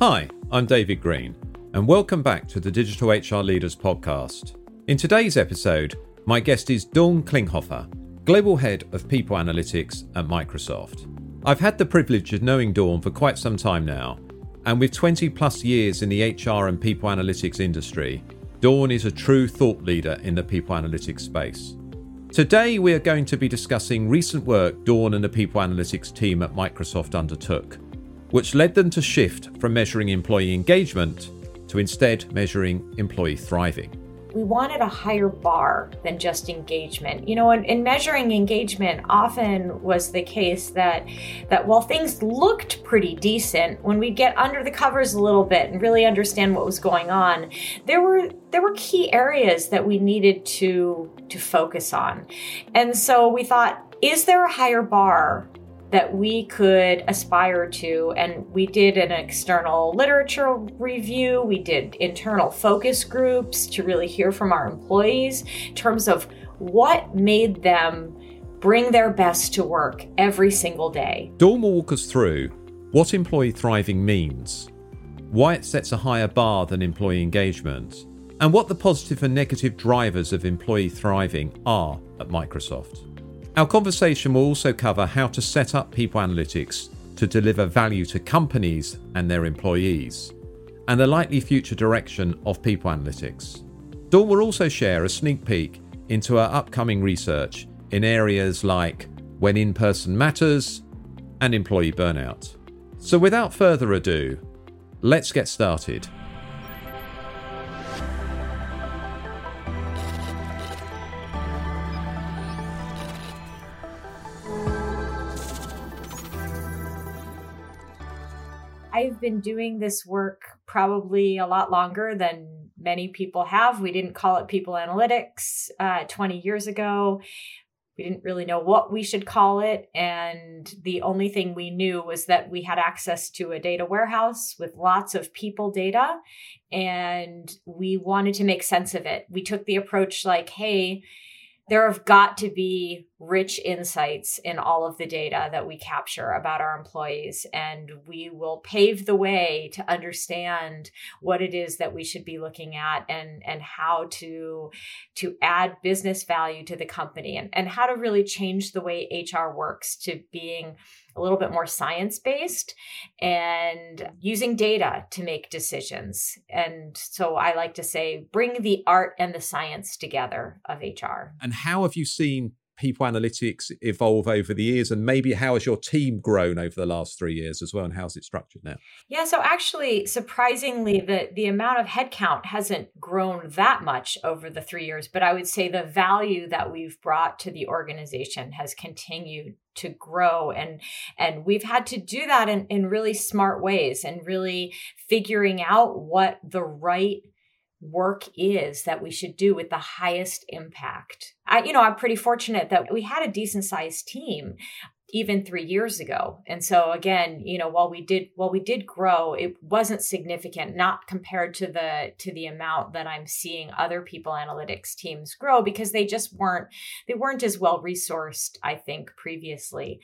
Hi, I'm David Green, and welcome back to the Digital HR Leaders podcast. In today's episode, my guest is Dawn Klinghoffer, Global Head of People Analytics at Microsoft. I've had the privilege of knowing Dawn for quite some time now, and with 20 plus years in the HR and people analytics industry, Dawn is a true thought leader in the people analytics space. Today, we are going to be discussing recent work Dawn and the people analytics team at Microsoft undertook, which led them to shift from measuring employee engagement to instead measuring employee thriving we wanted a higher bar than just engagement. You know, in, in, measuring engagement, often was the case that that while things looked pretty decent, when we get under the covers a little bit and really understand what was going on, there were there were key areas that we needed to to focus on. And so we thought, is there a higher bar that we could aspire to. And we did an external literature review, we did internal focus groups to really hear from our employees in terms of what made them bring their best to work every single day. Dawn will walk us through what employee thriving means, why it sets a higher bar than employee engagement, and what the positive and negative drivers of employee thriving are at Microsoft. Our conversation will also cover how to set up people analytics to deliver value to companies and their employees, and the likely future direction of people analytics. Dawn will also share a sneak peek into her upcoming research in areas like when in person matters and employee burnout. So, without further ado, let's get started. I've been doing this work probably a lot longer than many people have. We didn't call it people analytics uh, 20 years ago. We didn't really know what we should call it. And the only thing we knew was that we had access to a data warehouse with lots of people data. And we wanted to make sense of it. We took the approach like, hey, there have got to be rich insights in all of the data that we capture about our employees and we will pave the way to understand what it is that we should be looking at and and how to to add business value to the company and, and how to really change the way hr works to being a little bit more science based and using data to make decisions. And so I like to say, bring the art and the science together of HR. And how have you seen people analytics evolve over the years and maybe how has your team grown over the last three years as well and how's it structured now yeah so actually surprisingly the the amount of headcount hasn't grown that much over the three years but i would say the value that we've brought to the organization has continued to grow and and we've had to do that in, in really smart ways and really figuring out what the right work is that we should do with the highest impact. I, you know, I'm pretty fortunate that we had a decent sized team even three years ago. And so again, you know, while we did while we did grow, it wasn't significant, not compared to the to the amount that I'm seeing other people analytics teams grow because they just weren't they weren't as well resourced, I think, previously.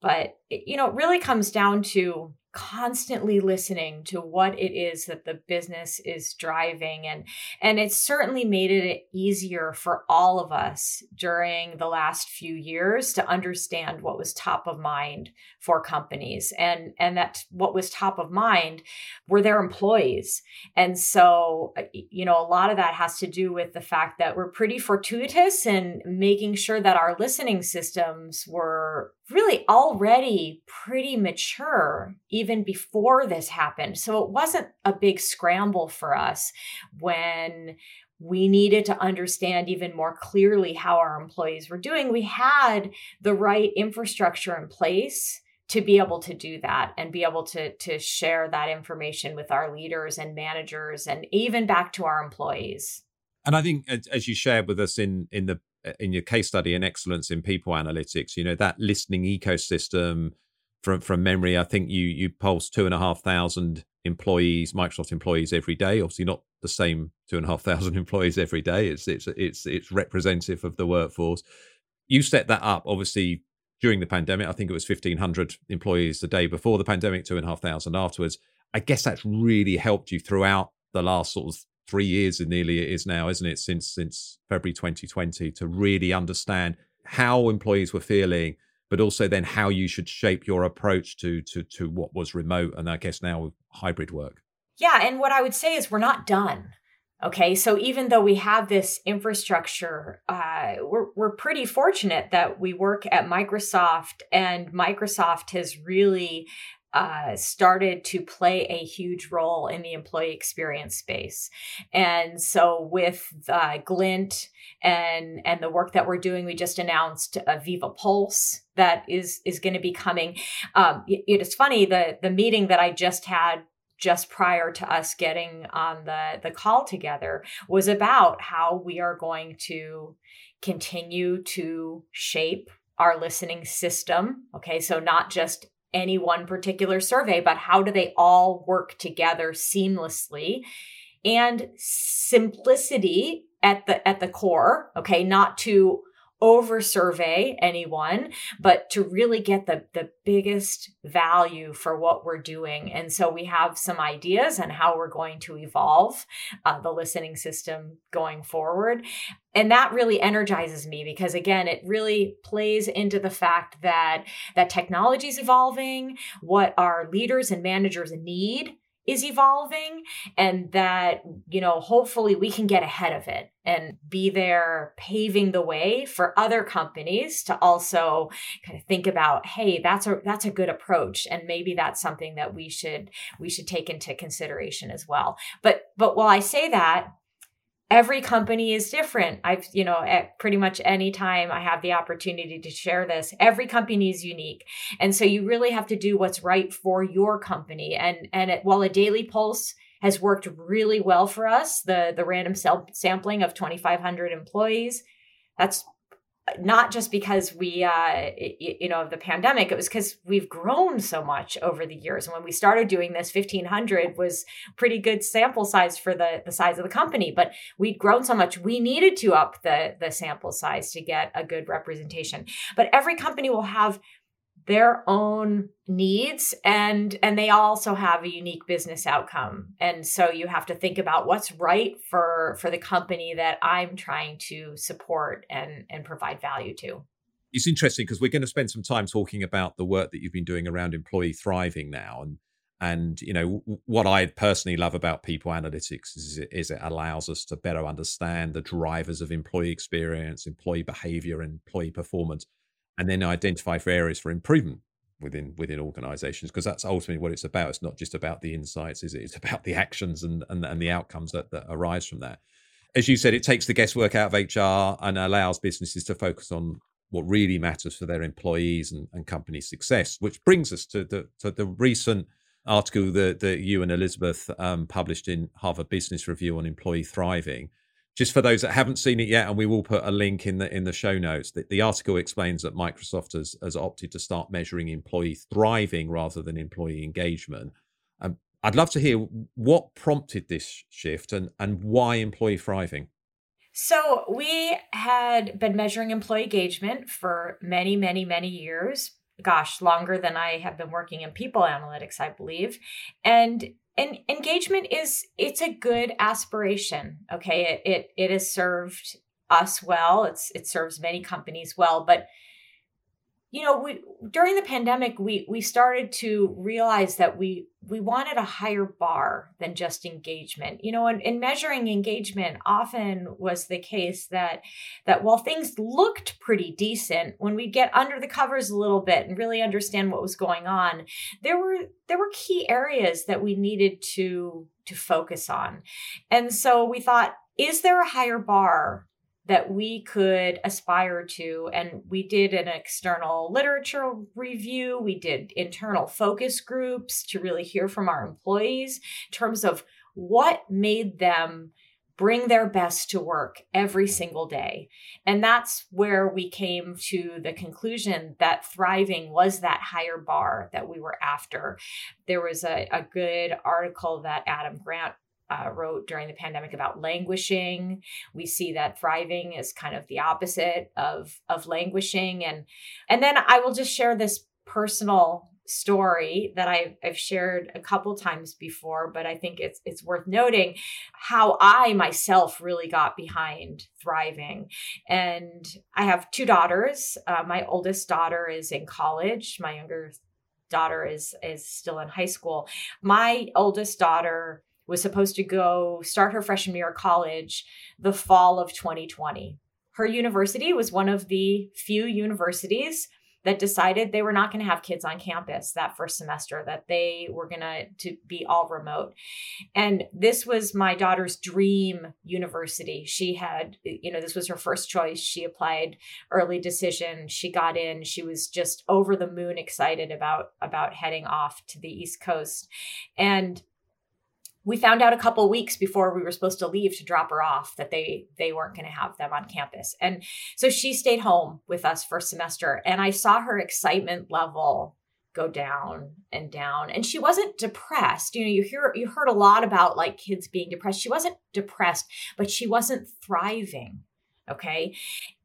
But it, you know, it really comes down to constantly listening to what it is that the business is driving. And and it's certainly made it easier for all of us during the last few years to understand what was top of mind for companies. And and that what was top of mind were their employees. And so uh, you know a lot of that has to do with the fact that we're pretty fortuitous in making sure that our listening systems were really already pretty mature even before this happened. So it wasn't a big scramble for us when we needed to understand even more clearly how our employees were doing. We had the right infrastructure in place to be able to do that and be able to to share that information with our leaders and managers and even back to our employees. And I think as you shared with us in in the in your case study in excellence in people analytics, you know, that listening ecosystem from from memory, I think you you pulse two and a half thousand employees, Microsoft employees every day. Obviously not the same two and a half thousand employees every day. It's it's it's it's representative of the workforce. You set that up obviously during the pandemic. I think it was fifteen hundred employees a day before the pandemic, two and a half thousand afterwards. I guess that's really helped you throughout the last sort of three years and nearly it is now, isn't it? Since since February 2020 to really understand how employees were feeling, but also then how you should shape your approach to to to what was remote and I guess now hybrid work. Yeah, and what I would say is we're not done. Okay, so even though we have this infrastructure, uh, we're, we're pretty fortunate that we work at Microsoft, and Microsoft has really uh, started to play a huge role in the employee experience space. And so with uh, Glint and and the work that we're doing, we just announced a Viva Pulse that is is going to be coming. Um, it, it is funny the the meeting that I just had just prior to us getting on the the call together was about how we are going to continue to shape our listening system okay so not just any one particular survey, but how do they all work together seamlessly? And simplicity at the at the core, okay, not to over survey anyone, but to really get the, the biggest value for what we're doing. And so we have some ideas on how we're going to evolve uh, the listening system going forward. And that really energizes me because again, it really plays into the fact that that technology is evolving, what our leaders and managers need is evolving and that you know hopefully we can get ahead of it and be there paving the way for other companies to also kind of think about hey that's a that's a good approach and maybe that's something that we should we should take into consideration as well. But but while i say that every company is different. I've you know at pretty much any time i have the opportunity to share this every company is unique. And so you really have to do what's right for your company. And and it, while a daily pulse has worked really well for us the the random cell sampling of 2500 employees that's not just because we uh you know of the pandemic it was because we've grown so much over the years. And when we started doing this 1500 was pretty good sample size for the the size of the company but we'd grown so much we needed to up the the sample size to get a good representation. But every company will have their own needs and and they also have a unique business outcome. And so you have to think about what's right for for the company that i'm trying to support and and provide value to. It's interesting because we're going to spend some time talking about the work that you've been doing around employee thriving now and and you know what i personally love about people analytics is, is it allows us to better understand the drivers of employee experience employee behavior and employee performance and then identify for areas for improvement within within organizations because that's ultimately what it's about. It's not just about the insights is it? It's about the actions and and, and the outcomes that, that arise from that. As you said it takes the guesswork out of hr and allows businesses to focus on what really matters for their employees and, and company success which brings us to the to the recent article that, that you and elizabeth um, published in harvard business review on employee thriving just for those that haven't seen it yet, and we will put a link in the in the show notes. The, the article explains that Microsoft has, has opted to start measuring employee thriving rather than employee engagement. Um, I'd love to hear what prompted this shift and and why employee thriving. So we had been measuring employee engagement for many, many, many years. Gosh, longer than I have been working in people analytics, I believe. And and engagement is it's a good aspiration okay? It it, it has served us well. It's it serves many companies well but you know we during the pandemic we we started to realize that we we wanted a higher bar than just engagement you know and in measuring engagement often was the case that that while things looked pretty decent when we get under the covers a little bit and really understand what was going on there were there were key areas that we needed to to focus on. And so we thought is there a higher bar that we could aspire to. And we did an external literature review, we did internal focus groups to really hear from our employees in terms of what made them bring their best to work every single day. And that's where we came to the conclusion that thriving was that higher bar that we were after. There was a, a good article that Adam Grant uh, wrote during the pandemic about languishing. We see that thriving is kind of the opposite of of languishing, and and then I will just share this personal story that I've, I've shared a couple times before, but I think it's it's worth noting how I myself really got behind thriving. And I have two daughters. Uh, my oldest daughter is in college. My younger daughter is is still in high school. My oldest daughter was supposed to go start her freshman year of college the fall of 2020. Her university was one of the few universities that decided they were not going to have kids on campus that first semester that they were going to to be all remote. And this was my daughter's dream university. She had you know this was her first choice. She applied early decision. She got in. She was just over the moon excited about about heading off to the east coast. And we found out a couple weeks before we were supposed to leave to drop her off that they they weren't going to have them on campus. And so she stayed home with us for semester and i saw her excitement level go down and down. And she wasn't depressed. You know you hear you heard a lot about like kids being depressed. She wasn't depressed but she wasn't thriving Okay.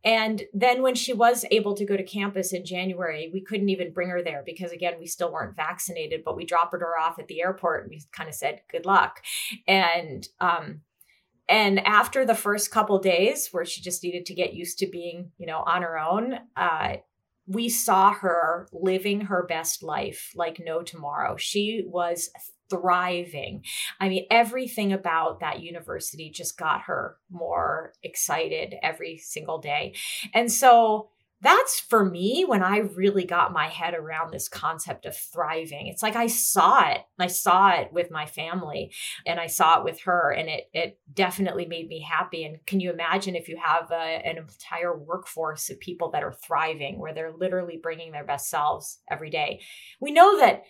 And then when she was able to go to campus in January, we couldn't even bring her there because, again, we still weren't vaccinated, but we dropped her off at the airport and we kind of said, good luck. And, um, and after the first couple days where she just needed to get used to being, you know, on her own, uh, we saw her living her best life like no tomorrow. She was thriving. I mean, everything about that university just got her more excited every single day. And so that's for me when I really got my head around this concept of thriving. It's like I saw it. I saw it with my family and I saw it with her and it it definitely made me happy. And can you imagine if you have a, an entire workforce of people that are thriving where they're literally bringing their best selves every day? We know that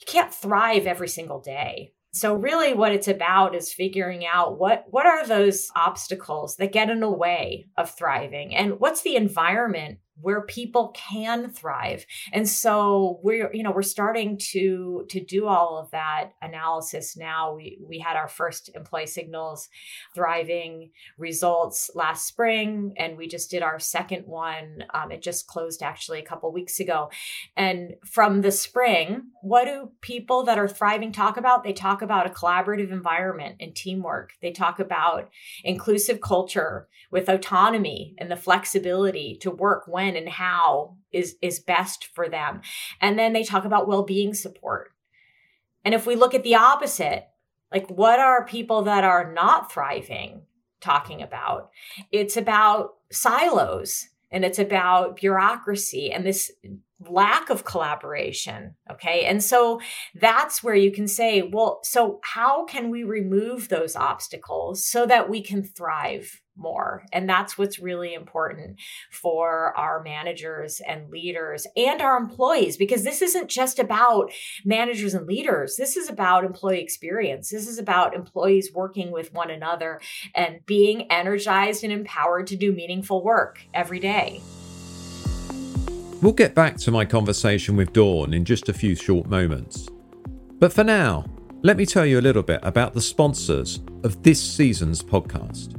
you can't thrive every single day. So really what it's about is figuring out what what are those obstacles that get in the way of thriving and what's the environment where people can thrive. And so we're you know we're starting to to do all of that analysis now. We we had our first employee signals thriving results last spring and we just did our second one um, it just closed actually a couple weeks ago. And from the spring what do people that are thriving talk about? They talk about a collaborative environment and teamwork. They talk about inclusive culture with autonomy and the flexibility to work when when and how is is best for them and then they talk about well-being support and if we look at the opposite like what are people that are not thriving talking about it's about silos and it's about bureaucracy and this lack of collaboration. Okay. And so that's where you can say, well, so how can we remove those obstacles so that we can thrive? More. And that's what's really important for our managers and leaders and our employees, because this isn't just about managers and leaders. This is about employee experience. This is about employees working with one another and being energized and empowered to do meaningful work every day. We'll get back to my conversation with Dawn in just a few short moments. But for now, let me tell you a little bit about the sponsors of this season's podcast.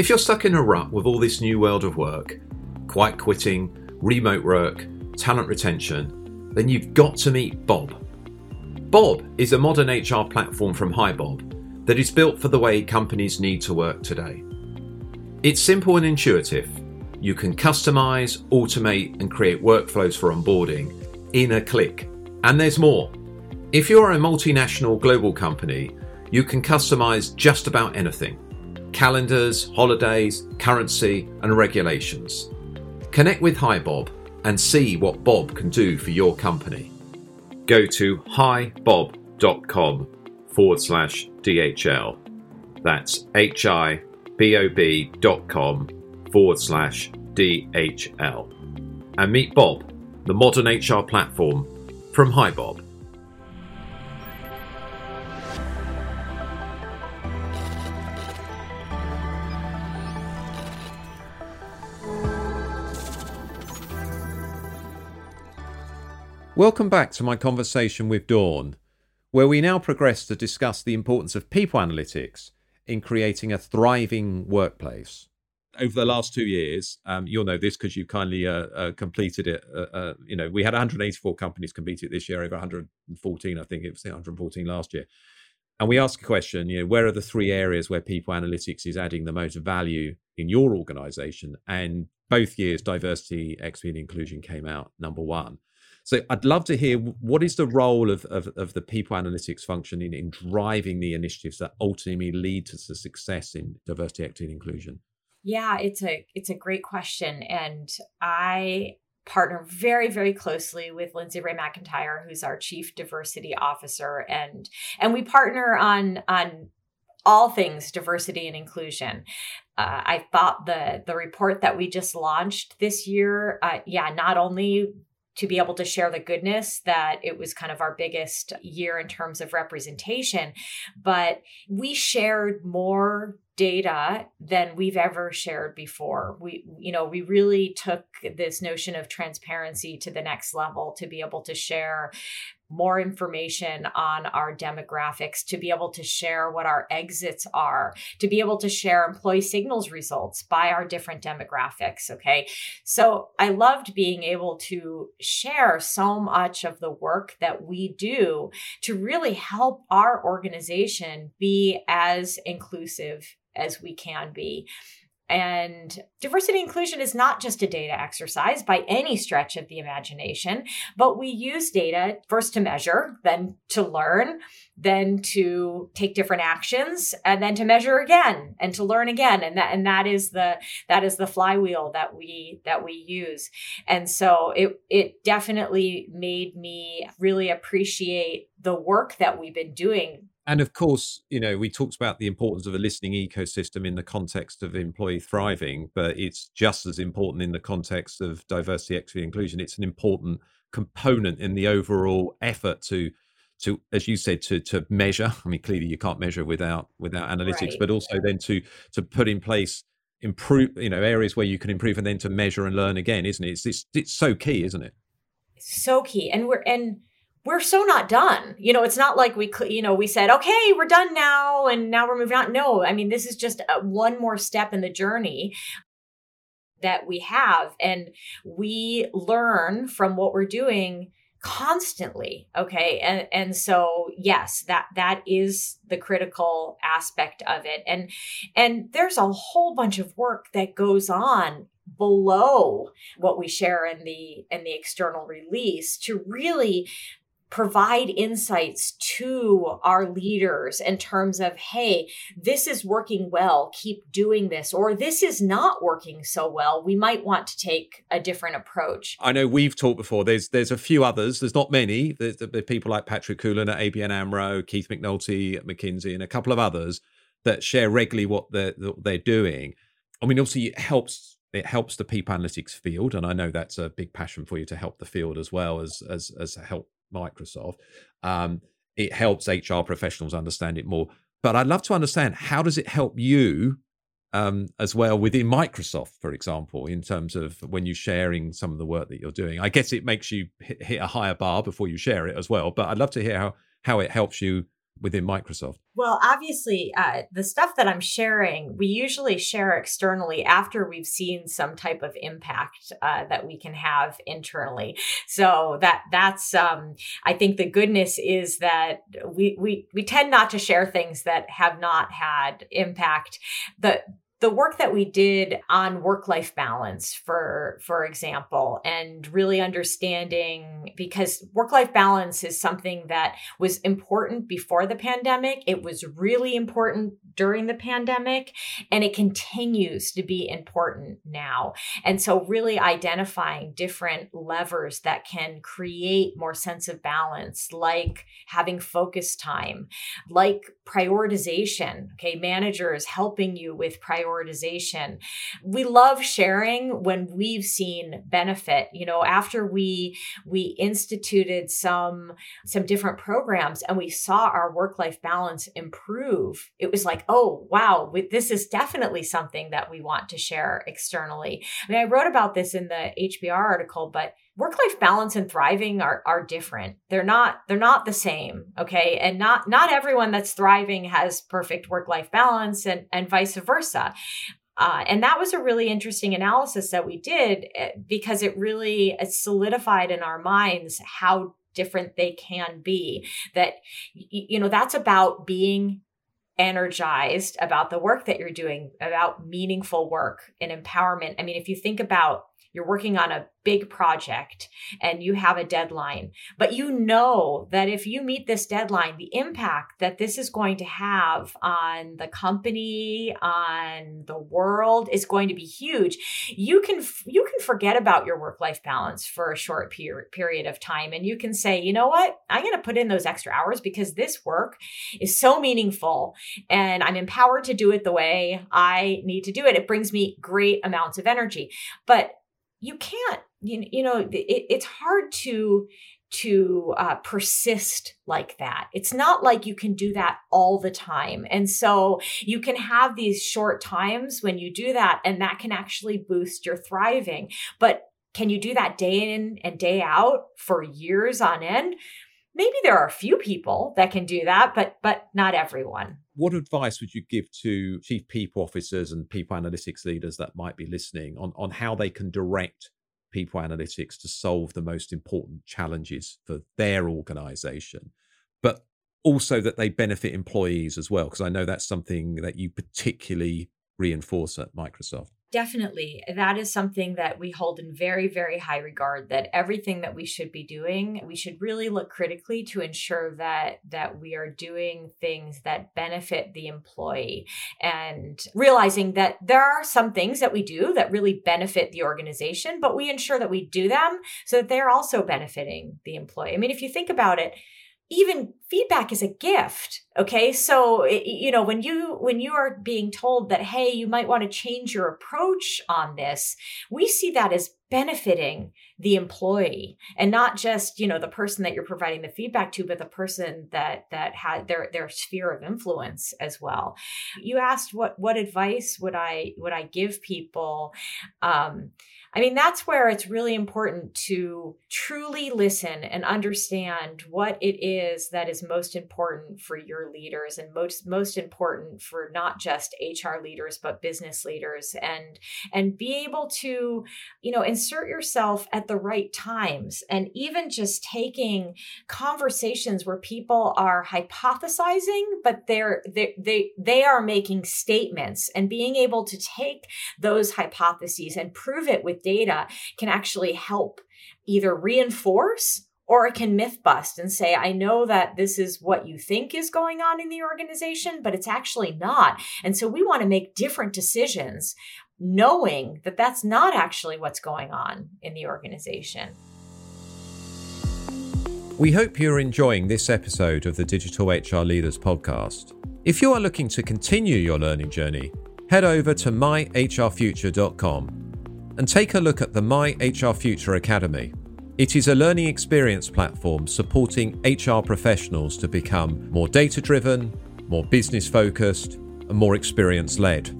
If you're stuck in a rut with all this new world of work, quiet quitting, remote work, talent retention, then you've got to meet Bob. Bob is a modern HR platform from HiBob that is built for the way companies need to work today. It's simple and intuitive. You can customize, automate, and create workflows for onboarding in a click. And there's more. If you're a multinational global company, you can customize just about anything calendars, holidays, currency, and regulations. Connect with HiBob and see what Bob can do for your company. Go to hibob.com forward slash DHL. That's H I B O B dot com forward slash DHL. And meet Bob, the modern HR platform from HiBob. Welcome back to my conversation with Dawn, where we now progress to discuss the importance of people analytics in creating a thriving workplace. over the last two years, um, you'll know this because you kindly uh, uh, completed it. Uh, uh, you know, we had 184 companies complete it this year, over 114, I think it was 114 last year. And we ask a question, you know, where are the three areas where people analytics is adding the most value in your organization? And both years, diversity, equity, and inclusion came out number one. So I'd love to hear what is the role of, of, of the people analytics function in, in driving the initiatives that ultimately lead to success in diversity, equity, and inclusion? Yeah, it's a it's a great question. And I partner very very closely with Lindsay-Rae McIntyre who's our chief diversity officer and and we partner on on all things diversity and inclusion. Uh, I thought the the report that we just launched this year, uh, yeah, not only to be able to share the goodness that it was kind of our biggest year in terms of representation, but we shared more data than we've ever shared before. We, you know, we really took this notion of transparency to the next level to be able to share more information on our demographics, to be able to share what our exits are, to be able to share employee signals results by our different demographics. Okay. So I loved being able to share so much of the work that we do to really help our organization be as inclusive as we can be. And diversity inclusion is not just a data exercise by any stretch of the imagination, but we use data first to measure, then to learn, then to take different actions, and then to measure again and to learn again. And that and that is the that is the flywheel that we that we use. And so it it definitely made me really appreciate the work that we've been doing and of course, you know, we talked about the importance of a listening ecosystem in the context of employee thriving, but it's just as important in the context of diversity, equity, inclusion. It's an important component in the overall effort to to as you said to to measure i mean clearly you can't measure without without analytics right. but also then to to put in place improve you know areas where you can improve and then to measure and learn again isn't it it's it's, it's so key isn't it so key and we're and we're so not done. You know, it's not like we, you know, we said, okay, we're done now and now we're moving on. No, I mean, this is just a, one more step in the journey that we have. And we learn from what we're doing constantly okay and and so yes that that is the critical aspect of it and and there's a whole bunch of work that goes on below what we share in the in the external release to really provide insights to our leaders in terms of hey this is working well keep doing this or this is not working so well. We might want to take a different approach. I know we've talked before. There's there's a few others. There's not many. There's, there's people like patrick Coolen at abn amro keith mcnulty at mckinsey and a couple of others that share regularly what they're they're doing. I mean obviously it helps it helps the people analytics field and i know that's a big passion for you to help the field as well as as as help Microsoft. Um, it helps HR professionals understand it more. But I'd love to understand how does it help you um, as well within Microsoft, for example, in terms of when you're sharing some of the work that you're doing. I guess it makes you hit, a higher bar before you share it as well. But I'd love to hear how how it helps you within Microsoft? Well, obviously, uh, the stuff that I'm sharing, we usually share externally after we've seen some type of impact uh, that we can have internally. So that that's, um, I think, the goodness is that we we we tend not to share things that have not had impact. The the work that we did on work life balance for for example and really understanding because work life balance is something that was important before the pandemic. It was really important during the pandemic and it continues to be important now. And so really identifying different levers that can create more sense of balance like having focus time like prioritization. Okay managers helping you with prioritization prioritization. We love sharing when we've seen benefit. You know, after we we instituted some some different programs and we saw our work life balance improve, it was like, oh wow, this is definitely something that we want to share externally. I mean, I wrote about this in the HBR article, but work life balance and thriving are are different they're not they're not the same okay and not not everyone that's thriving has perfect work life balance and and vice versa Uh, and that was a really interesting analysis that we did eh, because it really solidified in our minds how different they can be. That, you know, that's about being energized about the work that you're doing, about meaningful work and empowerment. I mean, if you think about you're working on a big project and you have a deadline, but you know that if you meet this deadline, the impact that this is going to have on the company, on the world is going to be huge. You can you can forget about your work-life balance for a short period period of time and you can say, "You know what? I'm going to put in those extra hours because this work is so meaningful and I'm empowered to do it the way I need to do it. It brings me great amounts of energy." But you can't you, you know it, it's hard to to uh, persist like that. It's not like you can do that all the time. And so you can have these short times when you do that, and that can actually boost your thriving. But can you do that day in and day out for years on end? Maybe there are a few people that can do that, but but not everyone. What advice would you give to chief people officers and people analytics leaders that might be listening on, on how they can direct people analytics to solve the most important challenges for their organization, but also that they benefit employees as well. Because I know that's something that you particularly reinforce at Microsoft. Definitely. That is something that we hold in very, very high regard that everything that we should be doing, we should really look critically to ensure that that we are doing things that benefit the employee and realizing that there are some things that we do that really benefit the organization, but we ensure that we do them so that they're also benefiting the employee. I mean, if you think about it, even feedback is a gift okay? So you know when you when you are being told that hey you might want to change your approach on this we see that as benefiting the employee and not just you know the person that you're providing the feedback to but the person that that had their their sphere of influence as well. You asked what what advice would i would i give people? Um I mean, that's where it's really important to truly listen and understand what it is that is most important for your leaders and most most important for not just HR leaders but business leaders. And and be able to, you know, insert yourself at the right times and even just taking conversations where people are hypothesizing but they're they they they are making statements and being able to take those hypotheses and prove it with data can actually help either reinforce or it can myth bust and say, I know that this is what you think is going on in the organization, but it's actually not. And so we want to make different decisions knowing that that's not actually what's going on in the organization. We hope you're enjoying this episode of the Digital HR Leaders podcast. If you are looking to continue your learning journey, head over to myhrfuture.com and take a look at the My HR Future Academy. It is a learning experience platform supporting HR professionals to become more data driven, more business focused, and more experience led.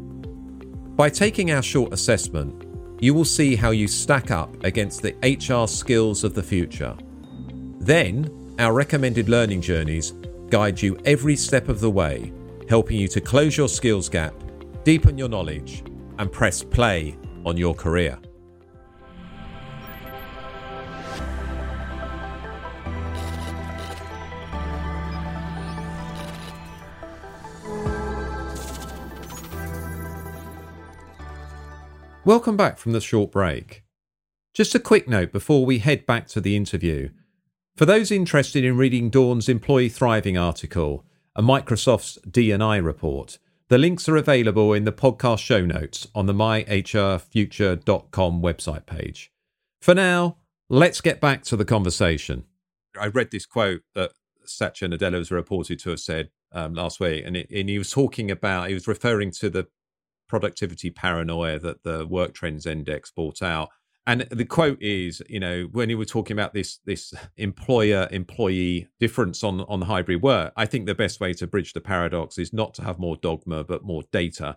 By taking our short assessment, you will see how you stack up against the HR skills of the future. Then, our recommended learning journeys guide you every step of the way, helping you to close your skills gap, deepen your knowledge, and press play on your career. Welcome back from the short break. Just a quick note before we head back to the interview. For those interested in reading Dawn's Employee Thriving article and Microsoft's D&I report, the links are available in the podcast show notes on the myhrfuture.com website page. For now, let's get back to the conversation. I read this quote that Satya Nadella was reported to have said um, last week, and, it, and he was talking about, he was referring to the productivity paranoia that the Work Trends Index brought out. And the quote is, you know, when you were talking about this this employer employee difference on on hybrid work, I think the best way to bridge the paradox is not to have more dogma but more data.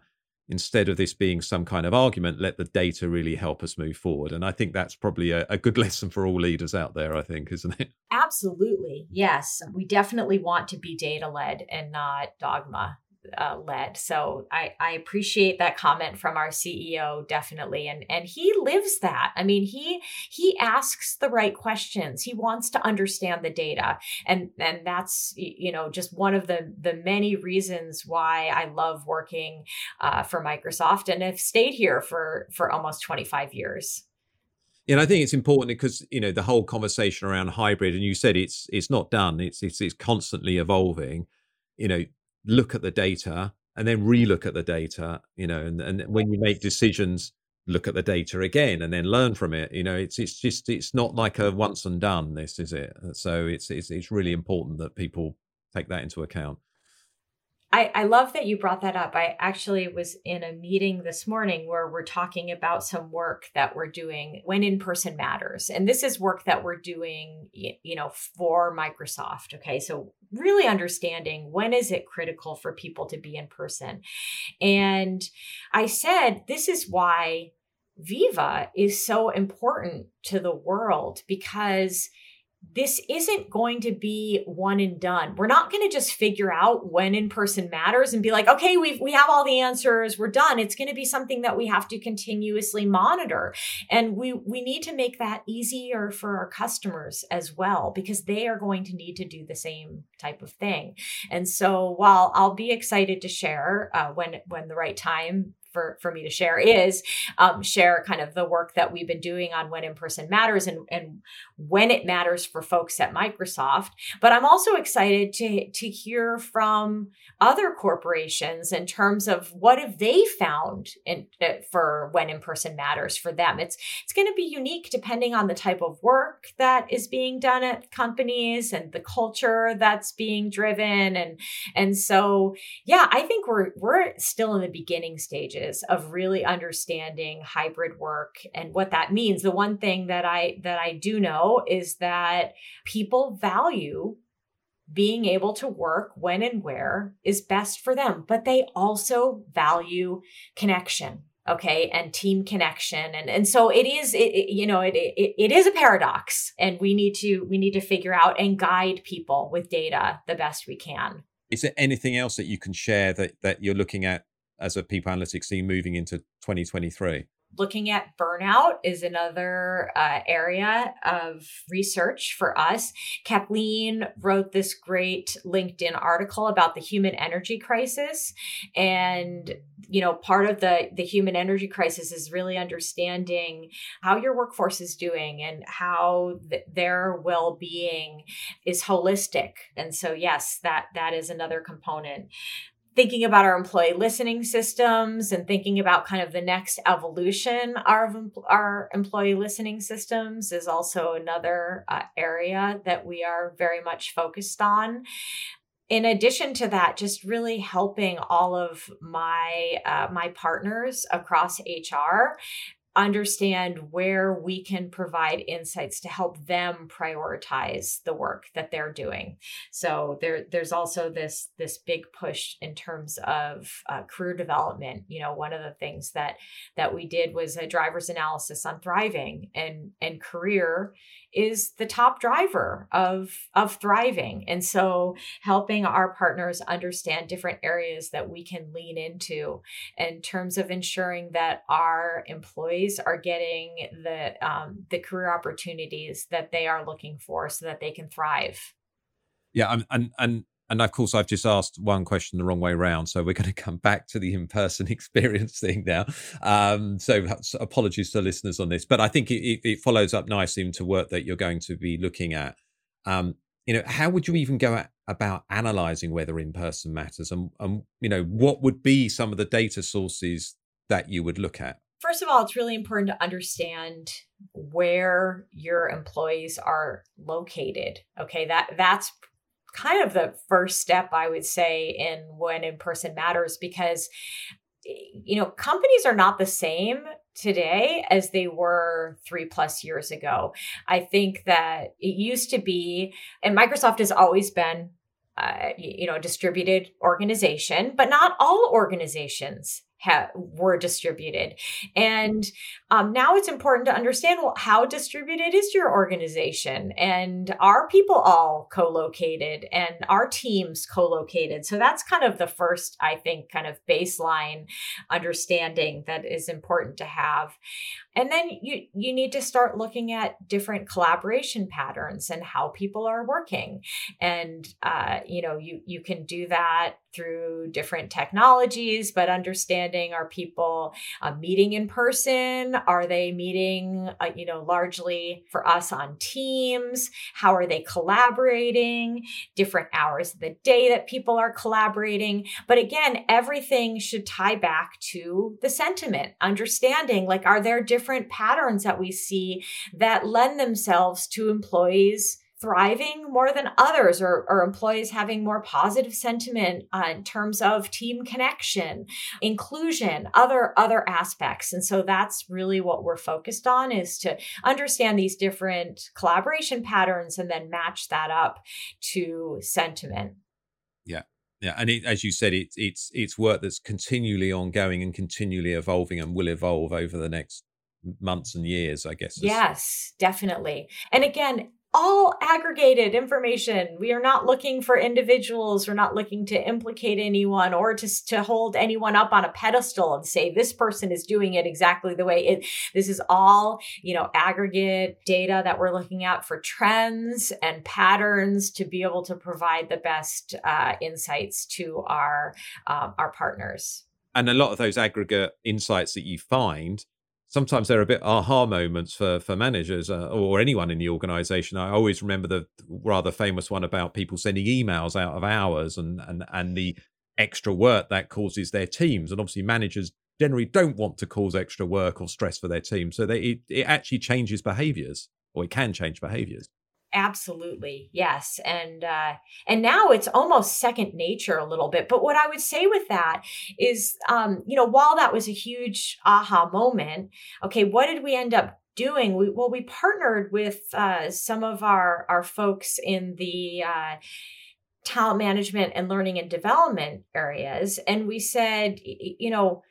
Instead of this being some kind of argument, let the data really help us move forward. And I think that's probably a, a good lesson for all leaders out there, I think, isn't it? Absolutely. Yes. We definitely want to be data led and not dogma uh, led. So I, I appreciate that comment from our CEO definitely, and and he lives that. I mean, he he asks the right questions. He wants to understand the data, and and that's you know just one of the the many reasons why I love working uh, for Microsoft and have stayed here for for almost twenty five years. And I think it's important because you know the whole conversation around hybrid, and you said it's it's not done; it's it's, it's constantly evolving. You know, look at the data and then relook at the data. You know, and and when you make decisions, look at the data again and then learn from it. You know, it's it's just it's not like a once and done. This is it. So it's it's it's really important that people take that into account. I, I love that you brought that up. I actually was in a meeting this morning where we're talking about some work that we're doing when in person matters. And this is work that we're doing, you know, for Microsoft. Okay. So really understanding when is it critical for people to be in person. And I said, this is why Viva is so important to the world because this isn't going to be one and done. We're not going to just figure out when in person matters and be like, okay, we've, we have all the answers. We're done. It's going to be something that we have to continuously monitor. And we, we need to make that easier for our customers as well, because they are going to need to do the same type of thing. And so while I'll be excited to share uh, when, when the right time for, for me to share is um, share kind of the work that we've been doing on when in person matters and, and when it matters for folks at Microsoft. But I'm also excited to, to hear from other corporations in terms of what have they found in, uh, for when in person matters for them. It's, it's going to be unique depending on the type of work that is being done at companies and the culture that's being driven. And, and so, yeah, I think we're, we're still in the beginning stages stages of really understanding hybrid work and what that means. The one thing that I that I do know is that people value being able to work when and where is best for them, but they also value connection okay and team connection and and so it is it, it, you know it, it it is a paradox and we need to we need to figure out and guide people with data the best we can is there anything else that you can share that that you're looking at as a people analytics team moving into 2023? Looking at burnout is another uh, area of research for us. Kathleen wrote this great LinkedIn article about the human energy crisis. And, you know, part of the, the human energy crisis is really understanding how your workforce is doing and how th- their well being is holistic. And so, yes, that that is another component thinking about our employee listening systems and thinking about kind of the next evolution of our employee listening systems is also another uh, area that we are very much focused on. In addition to that just really helping all of my uh, my partners across hr understand where we can provide insights to help them prioritize the work that they're doing. So there there's also this this big push in terms of uh, career development. You know one of the things that that we did was a driver's analysis on thriving and and career is the top driver of of thriving. And so helping our partners understand different areas that we can lean into in terms of ensuring that our employees are getting the um, the career opportunities that they are looking for so that they can thrive. Yeah and and and of course i've just asked one question the wrong way around so we're going to come back to the in-person experience thing now. Um, so apologies to listeners on this but i think it, it, follows up nicely into work that you're going to be looking at. Um, you know how would you even go at, about analyzing whether in-person matters? And, and you know what would be some of the data sources that you would look at? First of all it's really important to understand where your employees are located okay? That that's kind of the first step I would say in when in person matters because you know companies are not the same today as they were three plus years ago. I think that it used to be, and Microsoft has always been uh, you know, a distributed organization, but not all organizations ha- were distributed. And um, now it's important to understand how distributed is your organization? And are people all co located and are teams co located? So that's kind of the first, I think, kind of baseline understanding that is important to have. And then you, you need to start looking at different collaboration patterns and how people are working. And, uh, you know, you, you can do that through different technologies, but understanding are people uh, meeting in person? Are they meeting, uh, you know, largely for us on Teams? How are they collaborating? Different hours of the day that people are collaborating. But again, everything should tie back to the sentiment, understanding like, are there different patterns that we see that lend themselves to employees? thriving more than others or, or employees having more positive sentiment uh, in terms of team connection inclusion other other aspects. And so that's really what we're focused on is to understand these different collaboration patterns and then match that up to sentiment. Yeah. Yeah, and it, as you said, it's it's it's work that's continually ongoing and continually evolving, and will evolve over the next months and years, I guess. Yes, definitely. And again, all aggregated information. We are not looking for individuals. We're not looking to implicate anyone or to, to hold anyone up on a pedestal and say this person is doing it exactly the way it. This is all, you know, aggregate data that we're looking at for trends and patterns to be able to provide the best uh, insights to our um, our partners. And a lot of those aggregate insights that you find sometimes they're a bit aha moments for for managers uh, or anyone in the organization. I always remember the rather famous one about people sending emails out of hours and and and the extra work that causes their teams. And obviously managers generally don't want to cause extra work or stress for their team. So they, it, it actually changes behaviors or it can change behaviors Absolutely. Yes. And uh and now it's almost second nature a little bit. But what I would say with that is um you know, while that was a huge aha moment, okay, what did we end up doing? We well we partnered with uh some of our our folks in the uh talent management and learning and development areas and we said you know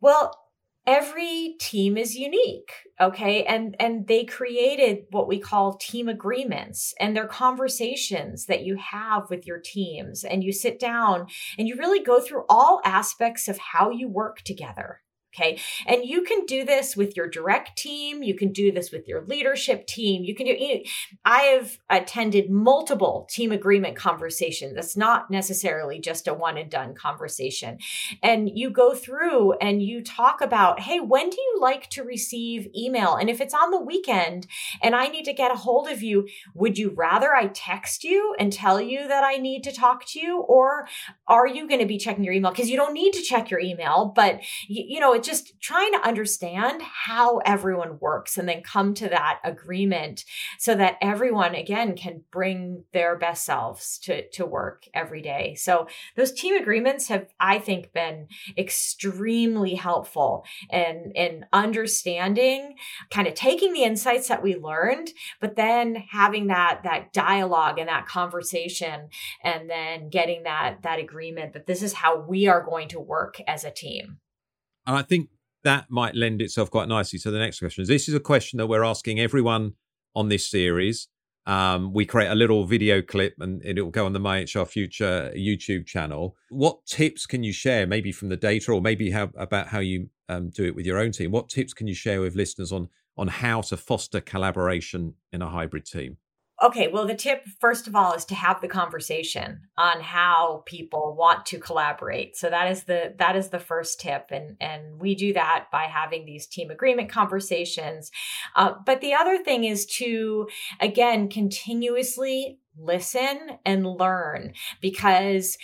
well every team is unique okay? And and they created what we call team agreements and they're conversations that you have with your teams and you sit down and you really go through all aspects of how you work together Okay. And you can do this with your direct team. You can do this with your leadership team. You can do, you know, I have attended multiple team agreement conversations. That's not necessarily just a one and done conversation. And you go through and you talk about, hey, when do you like to receive email? And if it's on the weekend and I need to get a hold of you, would you rather I text you and tell you that I need to talk to you? Or are you going to be checking your email? Because you don't need to check your email, but you, you know, just trying to understand how everyone works and then come to that agreement so that everyone again can bring their best selves to to work every day. So those team agreements have i think been extremely helpful in in understanding kind of taking the insights that we learned but then having that that dialogue and that conversation and then getting that that agreement that this is how we are going to work as a team and I think that might lend itself quite nicely to the next question. This is a question that we're asking everyone on this series. Um, we create a little video clip and it will go on the My HR Future YouTube channel. What tips can you share, maybe from the data or maybe how, about how you um, do it with your own team? What tips can you share with listeners on on how to foster collaboration in a hybrid team? Okay, well, the tip, first of all, is to have the conversation on how people want to collaborate. So that is the that is the first tip, and and we do that by having these team agreement conversations. Uh, but the other thing is to again continuously listen and learn because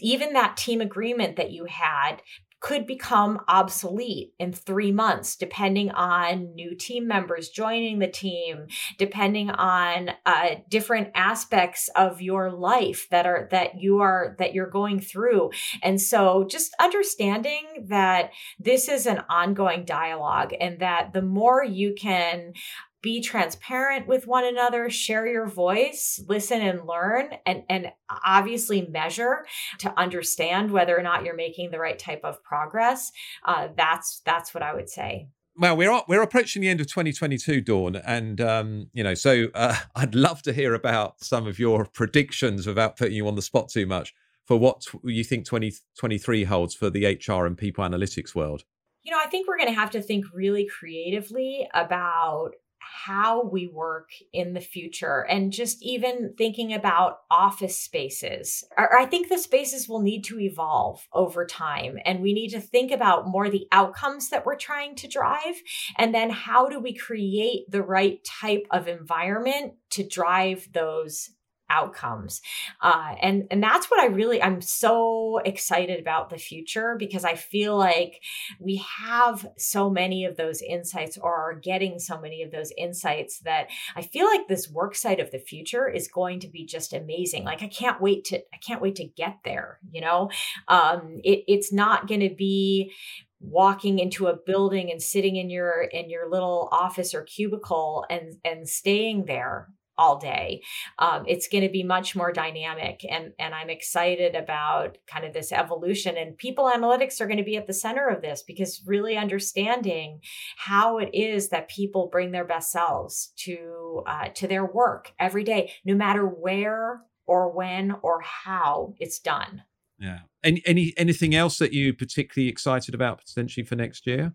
even that team agreement that you had could become obsolete in three months, depending on new team members joining the team, depending on uh, different aspects of your life that are that you are that you're going through. And so, just understanding that this is an ongoing dialogue, and that the more you can be transparent with one another, share your voice, listen and learn, and, and obviously measure to understand whether or not you're making the right type of progress. Uh, that's that's what I would say well, we're we're approaching the end of 2022, Dawn, and um, you know, so uh, I'd love to hear about some of your predictions without putting you on the spot too much for what you think 2023 holds for the HR and people analytics world. You know, I think we're going to have to think really creatively about how we work in the future and just even thinking about office spaces. I think the spaces will need to evolve over time and we need to think about more the outcomes that we're trying to drive and then how do we create the right type of environment to drive those outcomes. Uh, and and that's what i really i'm so excited about the future because i feel like we have so many of those insights or are getting so many of those insights that i feel like this work site of the future is going to be just amazing. Like i can't wait to i can't wait to get there you know? Um it, it's not going to be walking into a building and sitting in your in your little office or cubicle and and staying there all day. Um, it's going to be much more dynamic, and and I'm excited about kind of this evolution. And people analytics are going to be at the center of this because really understanding how it is that people bring their best selves to uh, to their work every day, no matter where or when or how it's done. Yeah. Any any anything else that you particularly excited about potentially for next year?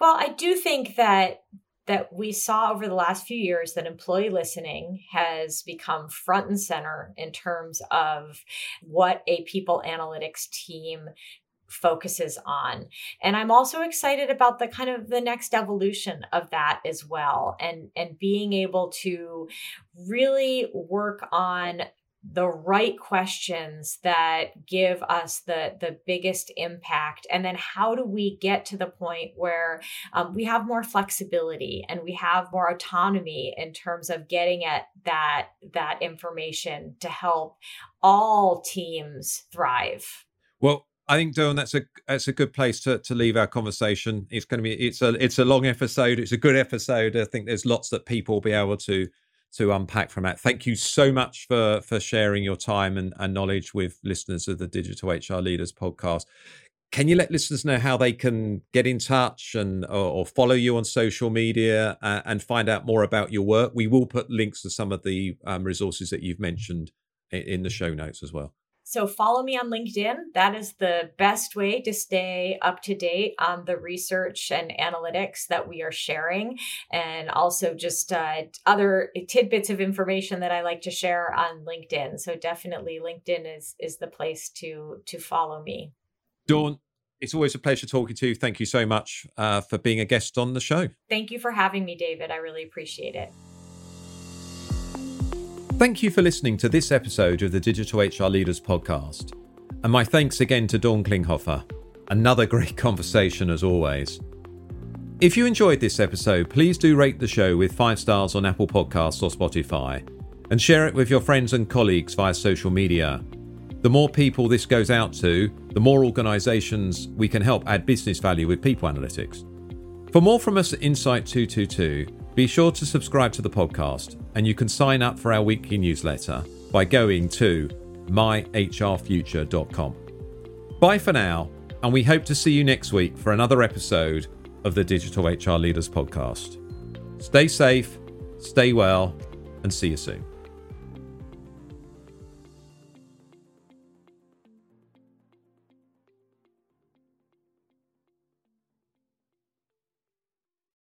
Well, I do think that that we saw over the last few years that employee listening has become front and center in terms of what a people analytics team focuses on. And i'm also excited about the kind of the next evolution of that as well and and being able to really work on the right questions that give us the the biggest impact and then how do we get to the point where um, we have more flexibility and we have more autonomy in terms of getting at that that information to help all teams thrive well I think Dawn, that's a that's a good place to, to leave our conversation. It's going to be it's a it's a long episode. It's a good episode. I think there's lots that people will be able to to unpack from that. Thank you so much for for sharing your time and, and knowledge with listeners of the Digital HR Leaders podcast. Can you let listeners know how they can get in touch and or, or follow you on social media uh, and find out more about your work? We will put links to some of the um, resources that you've mentioned in, in the show notes as well. So follow me on LinkedIn. That is the best way to stay up to date on the research and analytics that we are sharing, and also just uh, other tidbits of information that I like to share on LinkedIn. So definitely, LinkedIn is is the place to to follow me. Dawn, it's always a pleasure talking to you. Thank you so much uh, for being a guest on the show. Thank you for having me, David. I really appreciate it. Thank you for listening to this episode of the Digital HR Leaders podcast. And my thanks again to Dawn Klinghoffer. Another great conversation as always. If you enjoyed this episode, please do rate the show with five stars on Apple Podcasts or Spotify and share it with your friends and colleagues via social media. The more people this goes out to, the more organizations we can help add business value with people analytics. For more from us at Insight 222, be sure to subscribe to the podcast, and you can sign up for our weekly newsletter by going to myhrfuture.com. Bye for now, and we hope to see you next week for another episode of the Digital HR Leaders Podcast. Stay safe, stay well, and see you soon.